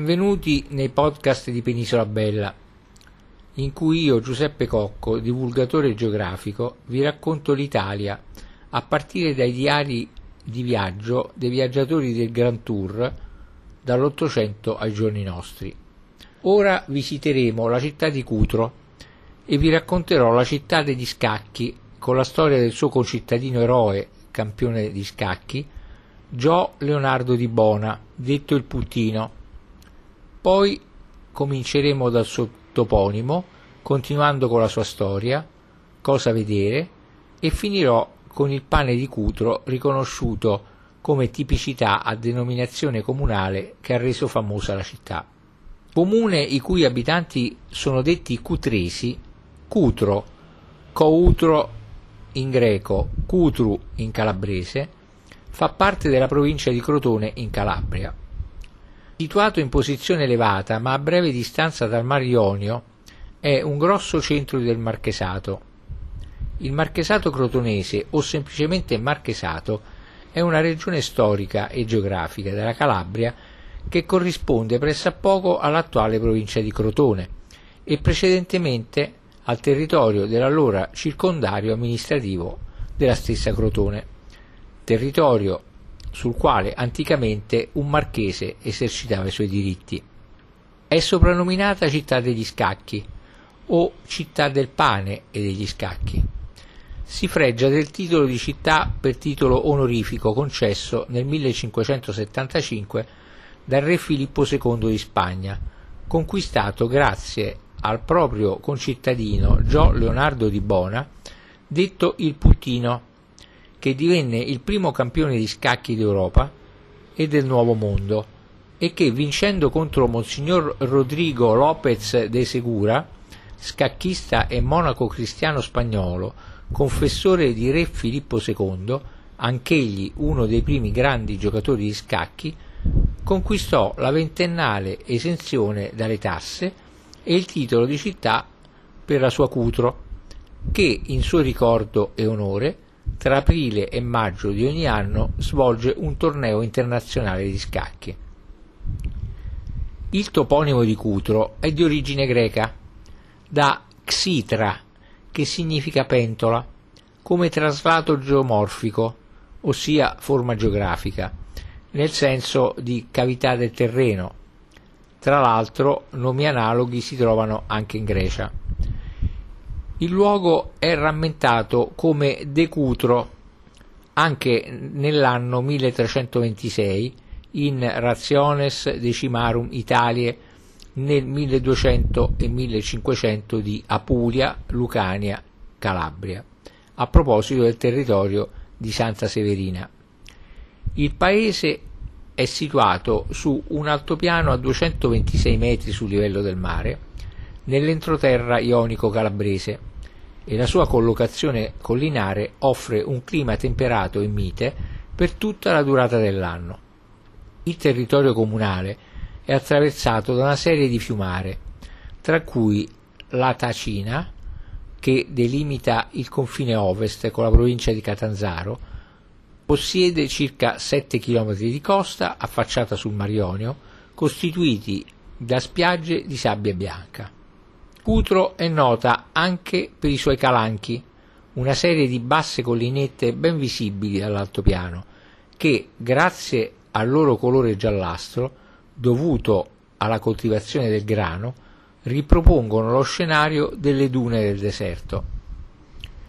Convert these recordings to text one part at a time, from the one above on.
Benvenuti nei podcast di Penisola Bella, in cui io, Giuseppe Cocco, divulgatore geografico, vi racconto l'Italia a partire dai diari di viaggio dei viaggiatori del Grand Tour dall'Ottocento ai giorni nostri. Ora visiteremo la città di Cutro e vi racconterò la città degli scacchi con la storia del suo concittadino eroe, campione di scacchi, Gio Leonardo di Bona, detto il Puttino. Poi cominceremo dal suo toponimo, continuando con la sua storia, cosa vedere, e finirò con il pane di Cutro riconosciuto come tipicità a denominazione comunale che ha reso famosa la città. Comune i cui abitanti sono detti cutresi, Cutro, Coutro in greco, Cutru in calabrese, fa parte della provincia di Crotone in Calabria. Situato in posizione elevata ma a breve distanza dal Mar Ionio, è un grosso centro del Marchesato. Il Marchesato crotonese o semplicemente Marchesato è una regione storica e geografica della Calabria che corrisponde pressappoco all'attuale provincia di Crotone e precedentemente al territorio dell'allora circondario amministrativo della stessa Crotone, territorio sul quale anticamente un marchese esercitava i suoi diritti. È soprannominata città degli scacchi o città del pane e degli scacchi. Si fregia del titolo di città per titolo onorifico concesso nel 1575 dal re Filippo II di Spagna, conquistato grazie al proprio concittadino Gio Leonardo di Bona, detto il Puttino, che divenne il primo campione di scacchi d'Europa e del Nuovo Mondo e che vincendo contro Monsignor Rodrigo López de Segura, scacchista e monaco cristiano spagnolo, confessore di re Filippo II, anch'egli uno dei primi grandi giocatori di scacchi, conquistò la ventennale esenzione dalle tasse e il titolo di città per la sua Cutro, che in suo ricordo e onore tra aprile e maggio di ogni anno svolge un torneo internazionale di scacchi. Il toponimo di Cutro è di origine greca, da xitra, che significa pentola, come traslato geomorfico, ossia forma geografica, nel senso di cavità del terreno, tra l'altro nomi analoghi si trovano anche in Grecia. Il luogo è rammentato come Decutro anche nell'anno 1326 in Rationes Decimarum Italiae nel 1200 e 1500 di Apulia, Lucania, Calabria, a proposito del territorio di Santa Severina. Il paese è situato su un altopiano a 226 metri sul livello del mare, nell'entroterra ionico calabrese, e la sua collocazione collinare offre un clima temperato e mite per tutta la durata dell'anno. Il territorio comunale è attraversato da una serie di fiumare, tra cui la Tacina, che delimita il confine ovest con la provincia di Catanzaro, Possiede circa 7 km di costa affacciata sul Mar Ionio, costituiti da spiagge di sabbia bianca. Cutro è nota anche per i suoi calanchi, una serie di basse collinette ben visibili dall'altopiano, che, grazie al loro colore giallastro, dovuto alla coltivazione del grano, ripropongono lo scenario delle dune del deserto.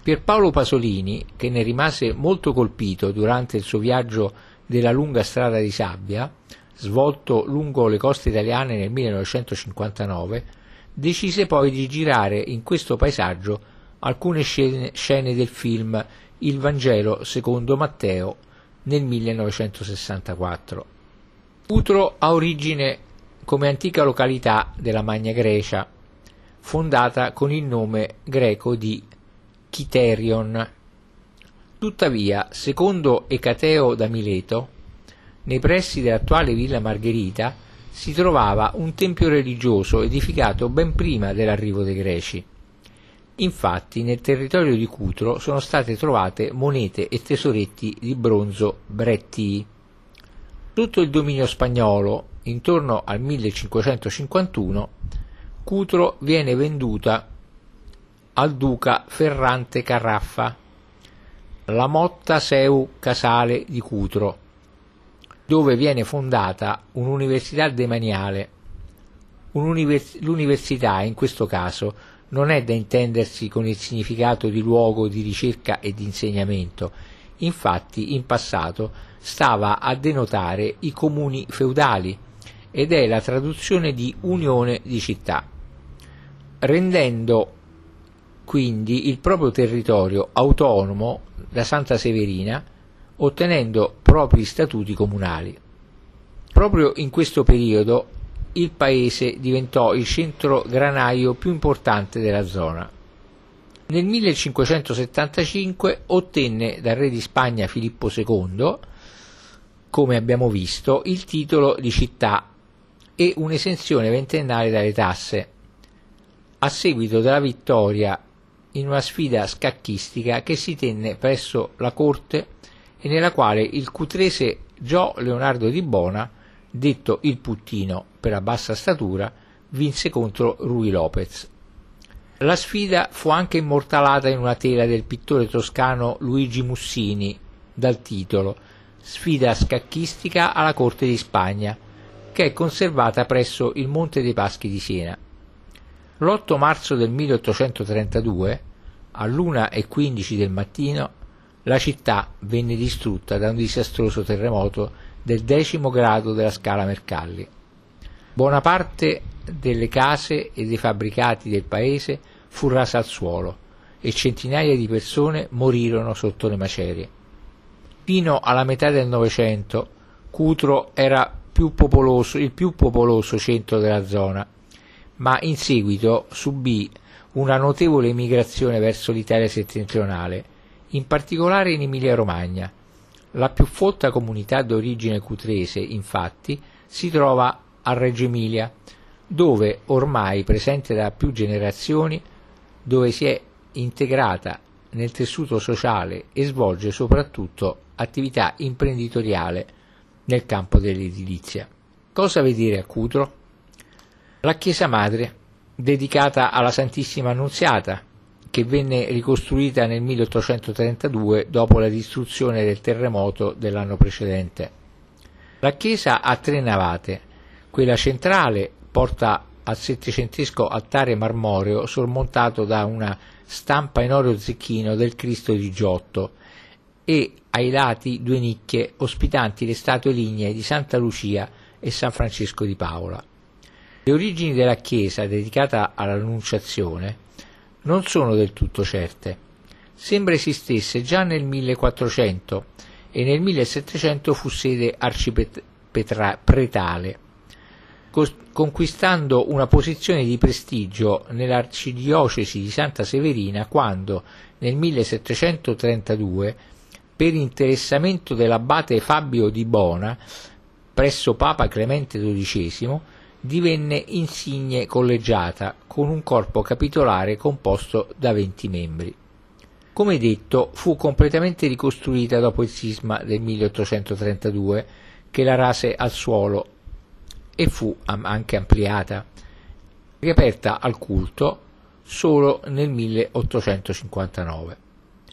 Pierpaolo Pasolini, che ne rimase molto colpito durante il suo viaggio della lunga strada di sabbia, svolto lungo le coste italiane nel 1959, decise poi di girare in questo paesaggio alcune scene, scene del film Il Vangelo secondo Matteo nel 1964. Utro ha origine come antica località della Magna Grecia, fondata con il nome greco di Chiterion. Tuttavia, secondo Ecateo da Mileto, nei pressi dell'attuale Villa Margherita si trovava un tempio religioso edificato ben prima dell'arrivo dei Greci. Infatti nel territorio di Cutro sono state trovate monete e tesoretti di bronzo brettii. Sotto il dominio spagnolo intorno al 1551, Cutro viene venduta al duca Ferrante Carraffa, la Motta Seu Casale di Cutro, dove viene fondata un'università demaniale. Un'univers- l'università, in questo caso, non è da intendersi con il significato di luogo di ricerca e di insegnamento, infatti in passato stava a denotare i comuni feudali ed è la traduzione di unione di città, rendendo quindi il proprio territorio autonomo da Santa Severina, ottenendo propri statuti comunali. Proprio in questo periodo il paese diventò il centro granaio più importante della zona. Nel 1575 ottenne dal re di Spagna Filippo II, come abbiamo visto, il titolo di città e un'esenzione ventennale dalle tasse, a seguito della vittoria in una sfida scacchistica che si tenne presso la corte e nella quale il cutrese Gio Leonardo di Bona, detto il Puttino per la bassa statura, vinse contro Rui Lopez. La sfida fu anche immortalata in una tela del pittore toscano Luigi Mussini, dal titolo Sfida scacchistica alla corte di Spagna, che è conservata presso il Monte dei Paschi di Siena. L'8 marzo del 1832, all'1.15 del mattino, la città venne distrutta da un disastroso terremoto del decimo grado della scala Mercalli. Buona parte delle case e dei fabbricati del paese fu rasa al suolo e centinaia di persone morirono sotto le macerie. Fino alla metà del Novecento Cutro era più popoloso, il più popoloso centro della zona ma in seguito subì una notevole emigrazione verso l'Italia settentrionale, in particolare in Emilia-Romagna. La più folta comunità d'origine cutrese, infatti, si trova a Reggio Emilia, dove ormai presente da più generazioni, dove si è integrata nel tessuto sociale e svolge soprattutto attività imprenditoriale nel campo dell'edilizia. Cosa vedere a Cutro? La chiesa madre, dedicata alla Santissima Annunziata, che venne ricostruita nel 1832 dopo la distruzione del terremoto dell'anno precedente. La chiesa ha tre navate, quella centrale porta al settecentesco altare marmoreo sormontato da una stampa in oro zecchino del Cristo di Giotto e ai lati due nicchie ospitanti le statue lignee di Santa Lucia e San Francesco di Paola. Le origini della chiesa dedicata all'Annunciazione non sono del tutto certe. Sembra esistesse già nel 1400 e nel 1700 fu sede arcipretale, conquistando una posizione di prestigio nell'arcidiocesi di Santa Severina quando nel 1732 per interessamento dell'abate Fabio di Bona presso Papa Clemente XII divenne insigne collegiata con un corpo capitolare composto da 20 membri. Come detto, fu completamente ricostruita dopo il sisma del 1832 che la rase al suolo e fu anche ampliata, riaperta al culto solo nel 1859.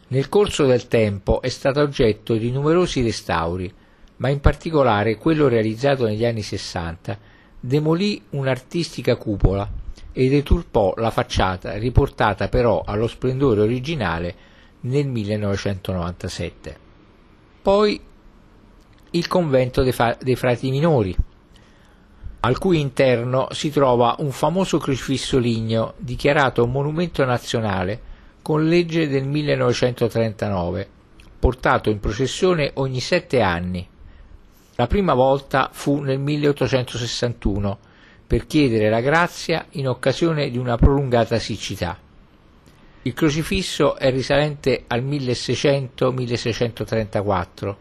Nel corso del tempo è stata oggetto di numerosi restauri, ma in particolare quello realizzato negli anni 60 demolì un'artistica cupola e deturpò la facciata, riportata però allo splendore originale nel 1997. Poi il convento dei, fa- dei frati minori, al cui interno si trova un famoso crocifisso ligneo dichiarato monumento nazionale con legge del 1939, portato in processione ogni sette anni la prima volta fu nel 1861 per chiedere la grazia in occasione di una prolungata siccità. Il crocifisso è risalente al 1600-1634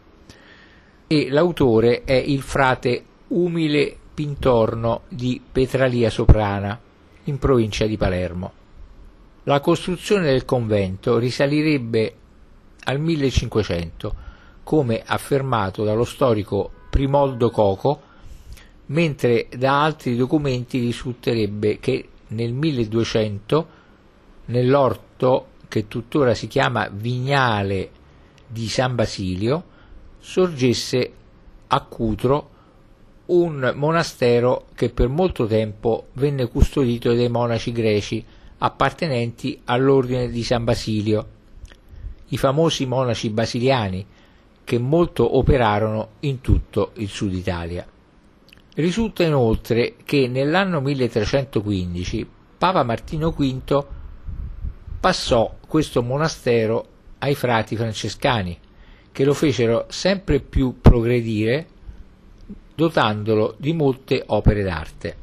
e l'autore è il frate Umile Pintorno di Petralia Soprana, in provincia di Palermo. La costruzione del convento risalirebbe al 1500, come affermato dallo storico Primoldo Coco mentre da altri documenti risulterebbe che nel 1200 nell'orto che tuttora si chiama Vignale di San Basilio sorgesse a Cutro un monastero che per molto tempo venne custodito dai monaci greci appartenenti all'ordine di San Basilio, i famosi monaci basiliani che molto operarono in tutto il sud Italia. Risulta inoltre che nell'anno 1315 Papa Martino V passò questo monastero ai frati francescani, che lo fecero sempre più progredire dotandolo di molte opere d'arte.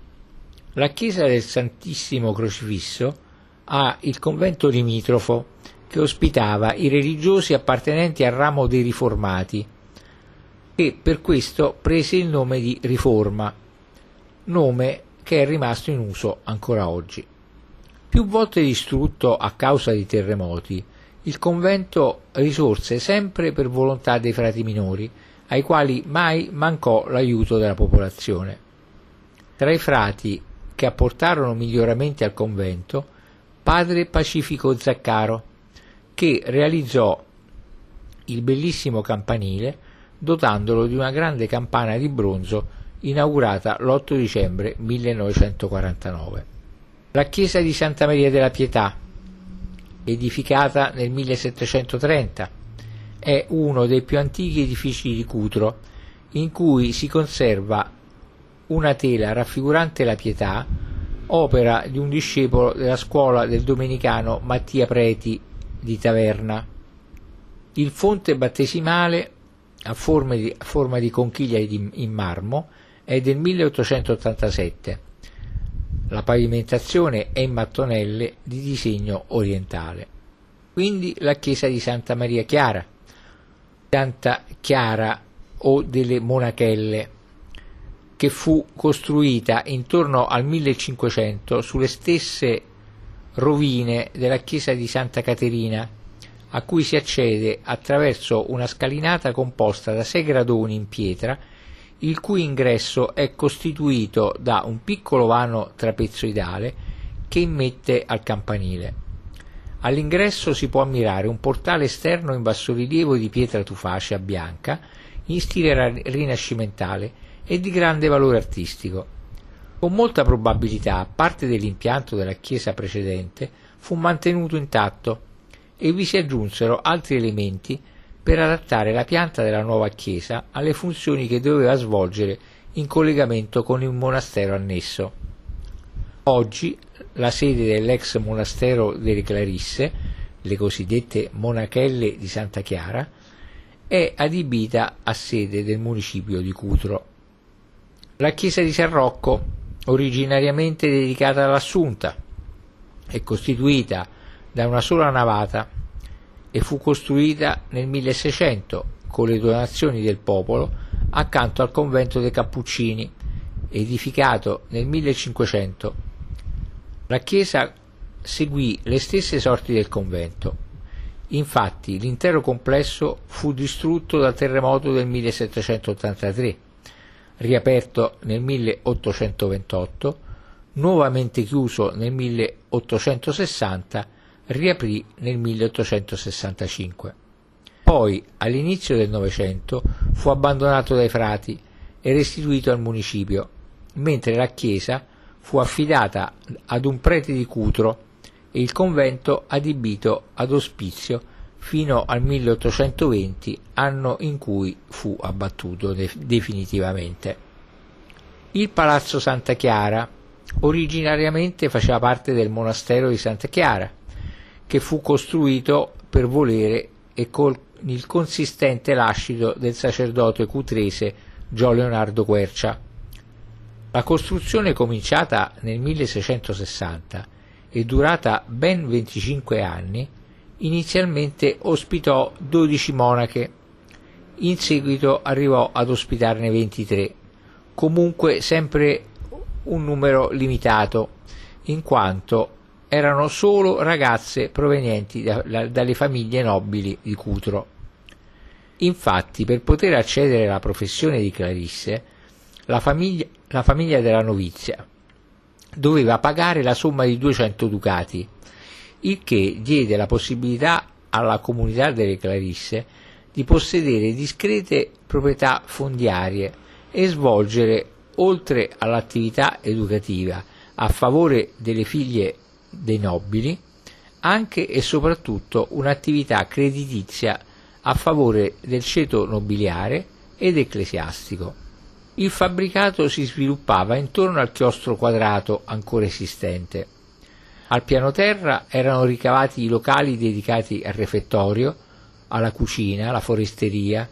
La chiesa del Santissimo Crocifisso ha il convento limitrofo che ospitava i religiosi appartenenti al ramo dei riformati e per questo prese il nome di Riforma, nome che è rimasto in uso ancora oggi. Più volte distrutto a causa di terremoti, il convento risorse sempre per volontà dei frati minori, ai quali mai mancò l'aiuto della popolazione. Tra i frati che apportarono miglioramenti al convento, padre Pacifico Zaccaro, che realizzò il bellissimo campanile dotandolo di una grande campana di bronzo inaugurata l'8 dicembre 1949. La chiesa di Santa Maria della Pietà, edificata nel 1730, è uno dei più antichi edifici di Cutro, in cui si conserva una tela raffigurante la Pietà, opera di un discepolo della scuola del domenicano Mattia Preti di Taverna. Il fonte battesimale a forma di, a forma di conchiglia in marmo è del 1887. La pavimentazione è in mattonelle di disegno orientale. Quindi la chiesa di Santa Maria Chiara, Santa Chiara o delle Monachelle, che fu costruita intorno al 1500 sulle stesse rovine della chiesa di Santa Caterina, a cui si accede attraverso una scalinata composta da sei gradoni in pietra, il cui ingresso è costituito da un piccolo vano trapezioidale che immette al campanile. All'ingresso si può ammirare un portale esterno in bassorilievo di pietra tufacea bianca in stile rinascimentale e di grande valore artistico. Con molta probabilità parte dell'impianto della chiesa precedente fu mantenuto intatto e vi si aggiunsero altri elementi per adattare la pianta della nuova chiesa alle funzioni che doveva svolgere in collegamento con il monastero annesso. Oggi la sede dell'ex monastero delle Clarisse, le cosiddette monachelle di Santa Chiara, è adibita a sede del municipio di Cutro. La chiesa di San Rocco, originariamente dedicata all'Assunta, è costituita da una sola navata e fu costruita nel 1600 con le donazioni del popolo accanto al convento dei Cappuccini, edificato nel 1500 la chiesa seguì le stesse sorti del convento. Infatti l'intero complesso fu distrutto dal terremoto del 1783, riaperto nel 1828, nuovamente chiuso nel 1860, riaprì nel 1865. Poi, all'inizio del Novecento, fu abbandonato dai frati e restituito al municipio, mentre la chiesa fu affidata ad un prete di Cutro e il convento adibito ad ospizio fino al 1820, anno in cui fu abbattuto de- definitivamente. Il Palazzo Santa Chiara originariamente faceva parte del monastero di Santa Chiara, che fu costruito per volere e con il consistente lascito del sacerdote cutrese Gio Leonardo Quercia la costruzione cominciata nel 1660 e durata ben 25 anni, inizialmente ospitò 12 monache, in seguito arrivò ad ospitarne 23, comunque sempre un numero limitato, in quanto erano solo ragazze provenienti da, da, dalle famiglie nobili di Cutro. Infatti, per poter accedere alla professione di Clarisse, la famiglia, la famiglia della novizia doveva pagare la somma di 200 ducati, il che diede la possibilità alla comunità delle Clarisse di possedere discrete proprietà fondiarie e svolgere, oltre all'attività educativa a favore delle figlie dei nobili, anche e soprattutto un'attività creditizia a favore del ceto nobiliare ed ecclesiastico. Il fabbricato si sviluppava intorno al chiostro quadrato ancora esistente. Al piano terra erano ricavati i locali dedicati al refettorio, alla cucina, alla foresteria,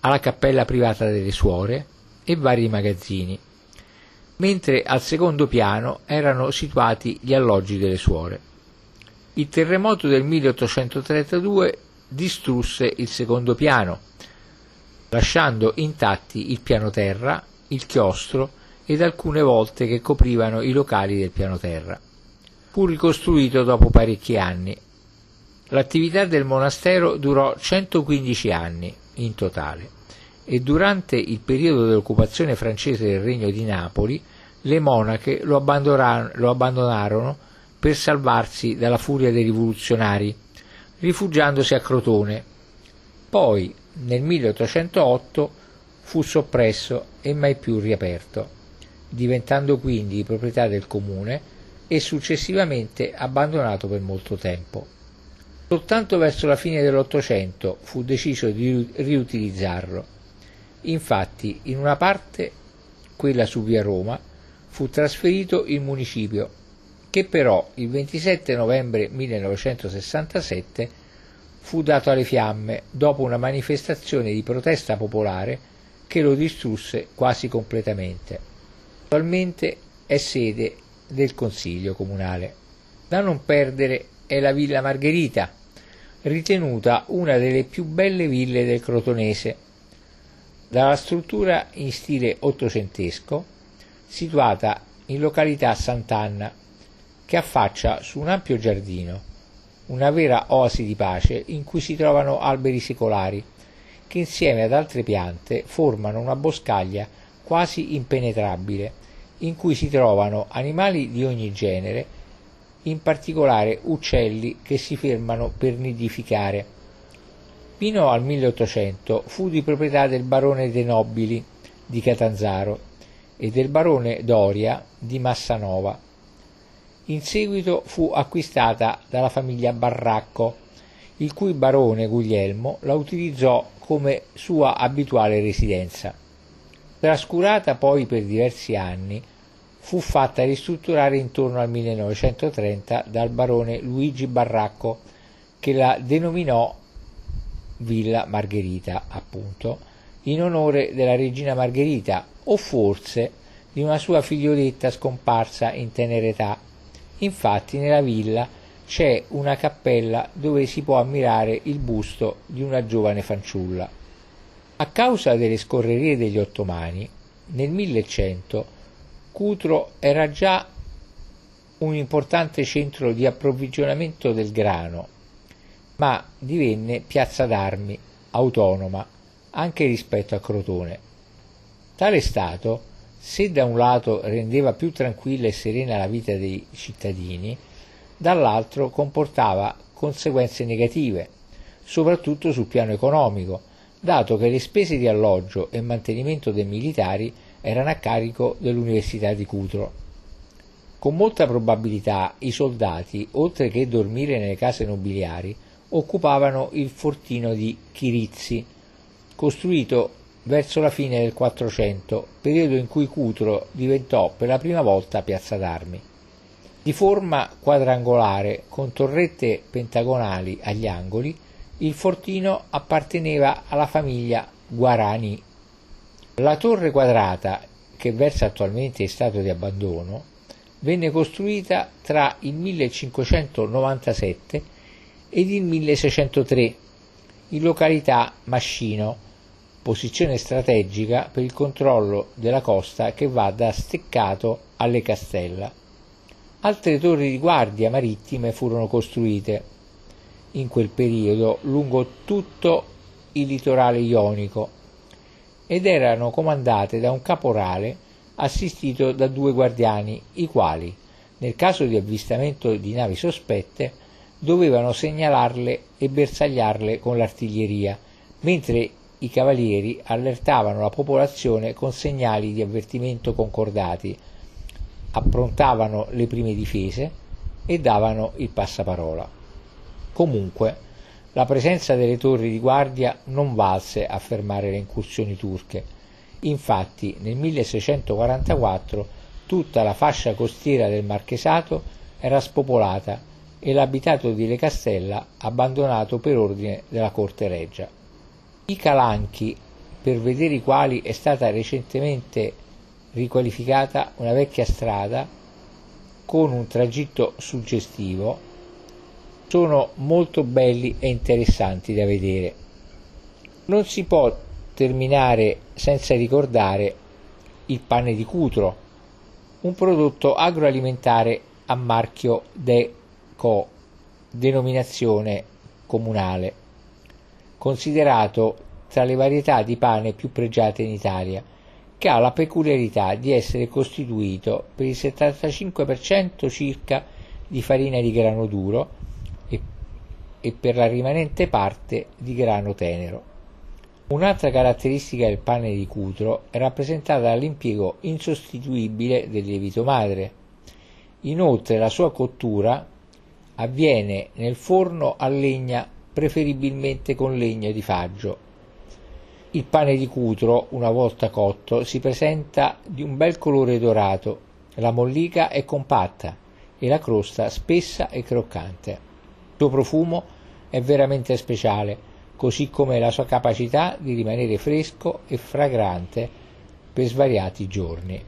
alla cappella privata delle suore e vari magazzini, mentre al secondo piano erano situati gli alloggi delle suore. Il terremoto del 1832 distrusse il secondo piano, lasciando intatti il piano terra, il chiostro ed alcune volte che coprivano i locali del piano terra. Fu ricostruito dopo parecchi anni. L'attività del monastero durò 115 anni in totale e durante il periodo dell'occupazione francese del Regno di Napoli le monache lo abbandonarono, lo abbandonarono per salvarsi dalla furia dei rivoluzionari, rifugiandosi a Crotone. Poi, nel 1808 fu soppresso e mai più riaperto, diventando quindi di proprietà del comune e successivamente abbandonato per molto tempo. Soltanto verso la fine dell'Ottocento fu deciso di riutilizzarlo. Infatti, in una parte, quella su via Roma, fu trasferito il municipio, che però il 27 novembre 1967 fu dato alle fiamme dopo una manifestazione di protesta popolare che lo distrusse quasi completamente. Attualmente è sede del Consiglio Comunale. Da non perdere è la Villa Margherita, ritenuta una delle più belle ville del Crotonese. Dalla struttura in stile ottocentesco, situata in località Sant'Anna, che affaccia su un ampio giardino una vera oasi di pace in cui si trovano alberi secolari, che insieme ad altre piante formano una boscaglia quasi impenetrabile, in cui si trovano animali di ogni genere, in particolare uccelli che si fermano per nidificare. Fino al 1800 fu di proprietà del barone De Nobili di Catanzaro e del barone Doria di Massanova in seguito fu acquistata dalla famiglia Barracco, il cui barone Guglielmo la utilizzò come sua abituale residenza. Trascurata poi per diversi anni, fu fatta ristrutturare intorno al 1930 dal barone Luigi Barracco, che la denominò Villa Margherita, appunto, in onore della regina Margherita o forse di una sua figlioletta scomparsa in tenera età Infatti nella villa c'è una cappella dove si può ammirare il busto di una giovane fanciulla. A causa delle scorrerie degli ottomani, nel 1100 Cutro era già un importante centro di approvvigionamento del grano, ma divenne piazza d'armi autonoma anche rispetto a Crotone. Tale stato se da un lato rendeva più tranquilla e serena la vita dei cittadini, dall'altro comportava conseguenze negative, soprattutto sul piano economico, dato che le spese di alloggio e mantenimento dei militari erano a carico dell'Università di Cutro. Con molta probabilità i soldati, oltre che dormire nelle case nobiliari, occupavano il fortino di Chirizzi, costruito verso la fine del Quattrocento, periodo in cui Cutro diventò per la prima volta piazza d'armi. Di forma quadrangolare, con torrette pentagonali agli angoli, il fortino apparteneva alla famiglia Guarani. La torre quadrata, che versa attualmente in stato di abbandono, venne costruita tra il 1597 ed il 1603 in località Mascino, posizione strategica per il controllo della costa che va da Steccato alle Castella. Altre torri di guardia marittime furono costruite in quel periodo lungo tutto il litorale ionico ed erano comandate da un caporale assistito da due guardiani, i quali, nel caso di avvistamento di navi sospette, dovevano segnalarle e bersagliarle con l'artiglieria, mentre i cavalieri allertavano la popolazione con segnali di avvertimento concordati, approntavano le prime difese e davano il passaparola. Comunque, la presenza delle torri di guardia non valse a fermare le incursioni turche. Infatti, nel 1644 tutta la fascia costiera del Marchesato era spopolata e l'abitato di Le Castella abbandonato per ordine della corte reggia. I calanchi, per vedere i quali è stata recentemente riqualificata una vecchia strada con un tragitto suggestivo, sono molto belli e interessanti da vedere. Non si può terminare senza ricordare il pane di Cutro, un prodotto agroalimentare a marchio DECO, denominazione comunale, considerato tra le varietà di pane più pregiate in Italia, che ha la peculiarità di essere costituito per il 75% circa di farina di grano duro e per la rimanente parte di grano tenero. Un'altra caratteristica del pane di Cutro è rappresentata dall'impiego insostituibile del lievito madre. Inoltre la sua cottura avviene nel forno a legna preferibilmente con legno di faggio. Il pane di Cutro, una volta cotto, si presenta di un bel colore dorato, la mollica è compatta e la crosta spessa e croccante suo profumo è veramente speciale, così come la sua capacità di rimanere fresco e fragrante per svariati giorni.